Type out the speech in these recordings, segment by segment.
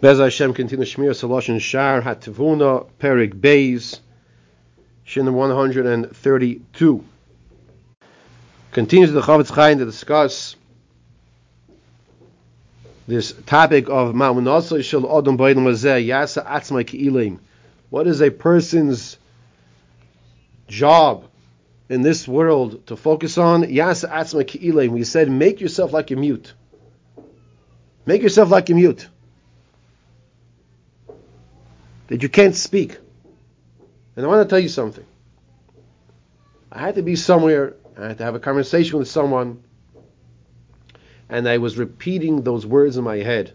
Bez Hashem continue Shemiras Haloshon Shaar Hatevuna Perik Beis Shin 132. Continues the Chofetz Chaim to discuss this topic of Ma'munasa Shel Odom Baidim Lazeh Yasa Atzmai Ki'ilim. What is a person's job in this world to focus on? Yasa Atzmai Ki'ilim. We said, make yourself like a mute. Make yourself like a mute that you can't speak. And I want to tell you something. I had to be somewhere, I had to have a conversation with someone, and I was repeating those words in my head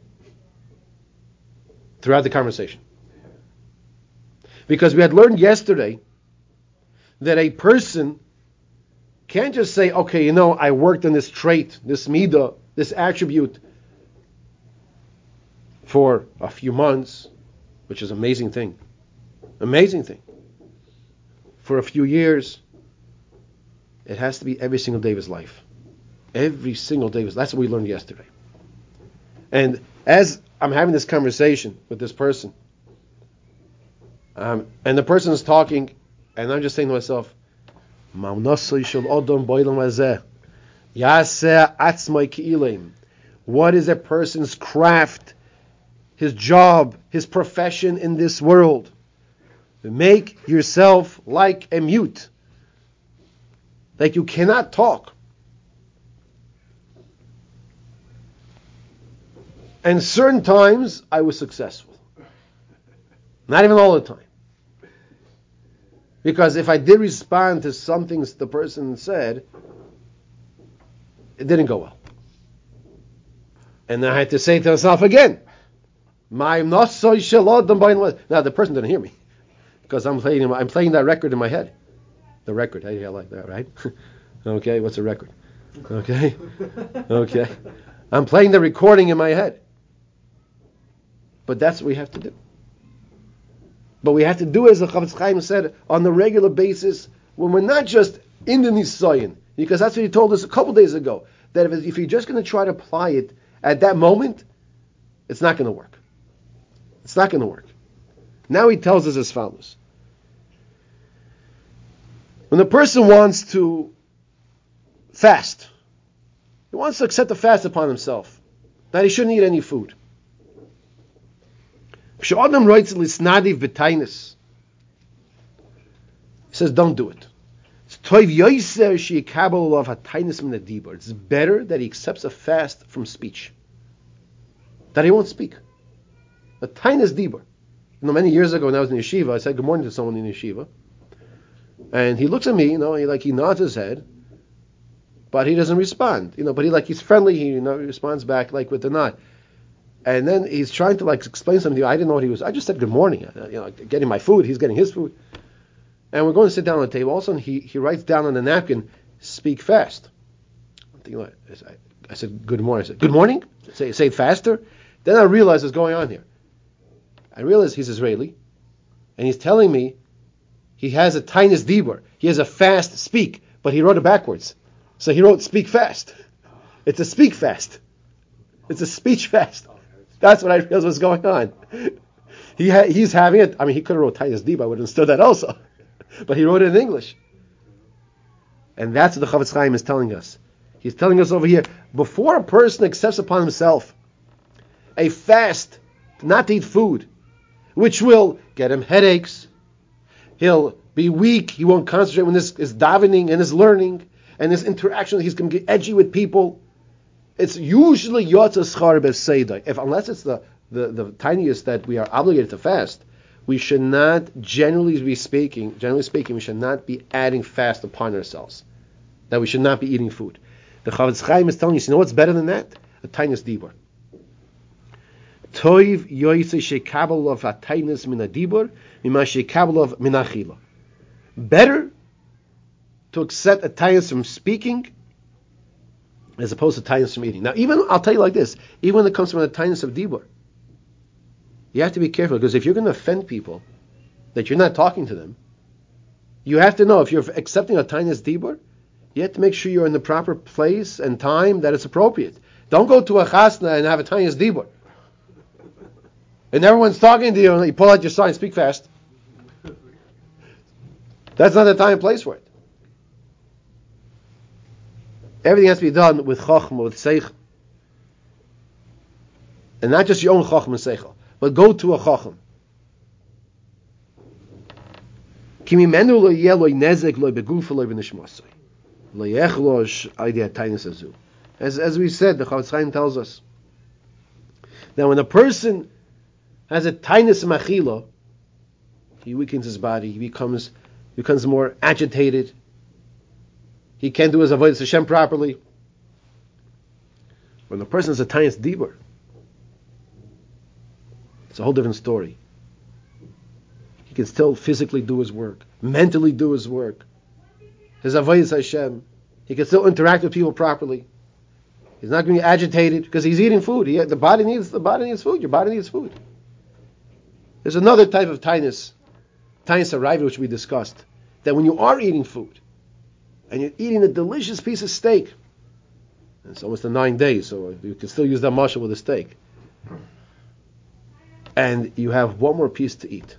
throughout the conversation. Because we had learned yesterday that a person can't just say, okay, you know, I worked on this trait, this midah, this attribute for a few months, which is amazing thing. Amazing thing. For a few years, it has to be every single day of his life. Every single day of his That's what we learned yesterday. And as I'm having this conversation with this person, um, and the person is talking, and I'm just saying to myself, what is a person's craft his job, his profession in this world. Make yourself like a mute. Like you cannot talk. And certain times I was successful. Not even all the time. Because if I did respond to something the person said, it didn't go well. And I had to say to myself again, my Now the person didn't hear me because I'm playing I'm playing that record in my head. The record, hey, I like that, right? okay, what's a record? Okay, okay. I'm playing the recording in my head. But that's what we have to do. But we have to do as the Chofetz Chaim said on the regular basis when we're not just in the Nisayan, because that's what he told us a couple days ago that if, if you're just going to try to apply it at that moment, it's not going to work. It's not going to work. Now he tells us as follows. When a person wants to fast, he wants to accept a fast upon himself, that he shouldn't eat any food. Adam writes Lisnadiv Betainis. He says, don't do it. It's better that he accepts a fast from speech, that he won't speak. The ta'anis dibur. You know, many years ago when I was in yeshiva, I said good morning to someone in yeshiva, and he looks at me, you know, he like he nods his head, but he doesn't respond, you know. But he like he's friendly, he you know responds back like with a nod, and then he's trying to like explain something to you. I didn't know what he was. I just said good morning, you know, getting my food. He's getting his food, and we're going to sit down on the table. All of a sudden, he he writes down on the napkin, "Speak fast." I'm thinking, I said good morning. I said good morning. Say say faster. Then I realized what's going on here. I realize he's Israeli, and he's telling me he has a ta'anis dibur. He has a fast speak, but he wrote it backwards. So he wrote speak fast. It's a speak fast. It's a speech fast. That's what I realized was going on. He ha- he's having it. I mean, he could have wrote ta'anis dibur. I would have understood that also, but he wrote it in English. And that's what the Chofetz Chaim is telling us. He's telling us over here before a person accepts upon himself a fast, not to eat food, which will get him headaches. He'll be weak. He won't concentrate when this is davening and his learning and his interaction. He's going to get edgy with people. It's usually yotzas schar If unless it's the, the, the tiniest that we are obligated to fast, we should not generally be speaking. Generally speaking, we should not be adding fast upon ourselves. That we should not be eating food. The Chofetz Chaim is telling us, you know what's better than that? A ta'anis dibur. Toiv yoyse shekabel of atainis min adibur mima shekabel of min achila. Better to accept a tainus from speaking as opposed to tainus from eating. Now, even I'll tell you like this: even when it comes from the tainus of dibur, you have to be careful because if you're going to offend people, that you're not talking to them, you have to know if you're accepting a tainus dibur, you have to make sure you're in the proper place and time that it's appropriate. Don't go to a chasna and have a tainus dibur. And everyone's talking to you, and you pull out your sign, speak fast. That's not the time and place for it. Everything has to be done with chachma, with seich, and not just your own chachma and seichel, but go to a chacham. As, as we said, the Chofetz Chaim tells us that when a person has a tainus machila, he weakens his body, he becomes becomes more agitated, he can't do his avodah Hashem properly. When the person has a tainus dibur, it's a whole different story. He can still physically do his work, mentally do his work. His avodah Hashem, he can still interact with people properly. He's not going to be agitated because he's eating food. He, the body needs the body needs food. Your body needs food. There's another type of tinus, tinus arrival, which we discussed. That when you are eating food, and you're eating a delicious piece of steak, it's almost a nine days, so you can still use that muscle with a steak. And you have one more piece to eat,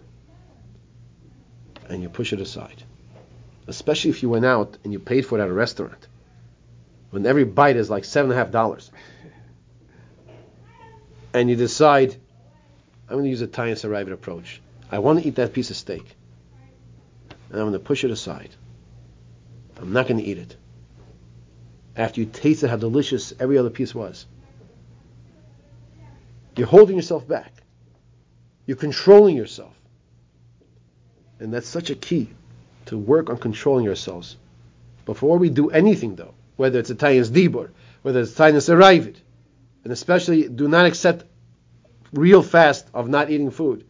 and you push it aside. Especially if you went out and you paid for it at a restaurant when every bite is like seven and a half dollars, and you decide, I'm going to use a Tayan Sarayvit approach. I want to eat that piece of steak, and I'm going to push it aside. I'm not going to eat it. After you tasted how delicious every other piece was, you're holding yourself back. You're controlling yourself. And that's such a key to work on controlling yourselves. Before we do anything, though, whether it's a Tayyas Dibur, whether it's Tayyas Arrived, and especially do not accept real fast of not eating food.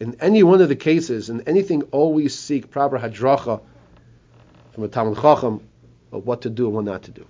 In any one of the cases, in anything, always seek proper hadracha from a Talmud Chacham of what to do and what not to do.